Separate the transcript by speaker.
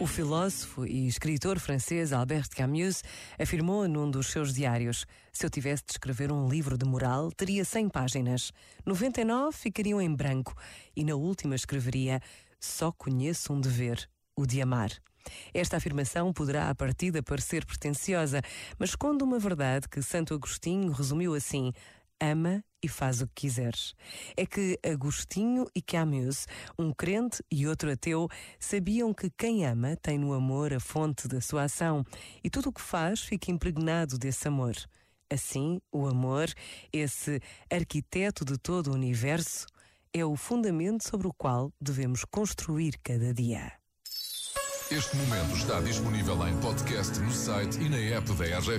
Speaker 1: O filósofo e escritor francês Albert Camus afirmou num dos seus diários: Se eu tivesse de escrever um livro de moral, teria 100 páginas. 99 ficariam em branco e na última escreveria: Só conheço um dever, o de amar. Esta afirmação poderá a partida parecer pretensiosa, mas esconde uma verdade que Santo Agostinho resumiu assim: ama e faz o que quiseres. É que Agostinho e Camus, um crente e outro ateu, sabiam que quem ama tem no amor a fonte da sua ação e tudo o que faz fica impregnado desse amor. Assim, o amor, esse arquiteto de todo o universo, é o fundamento sobre o qual devemos construir cada dia.
Speaker 2: Este momento está disponível em podcast no site e na app da RGF.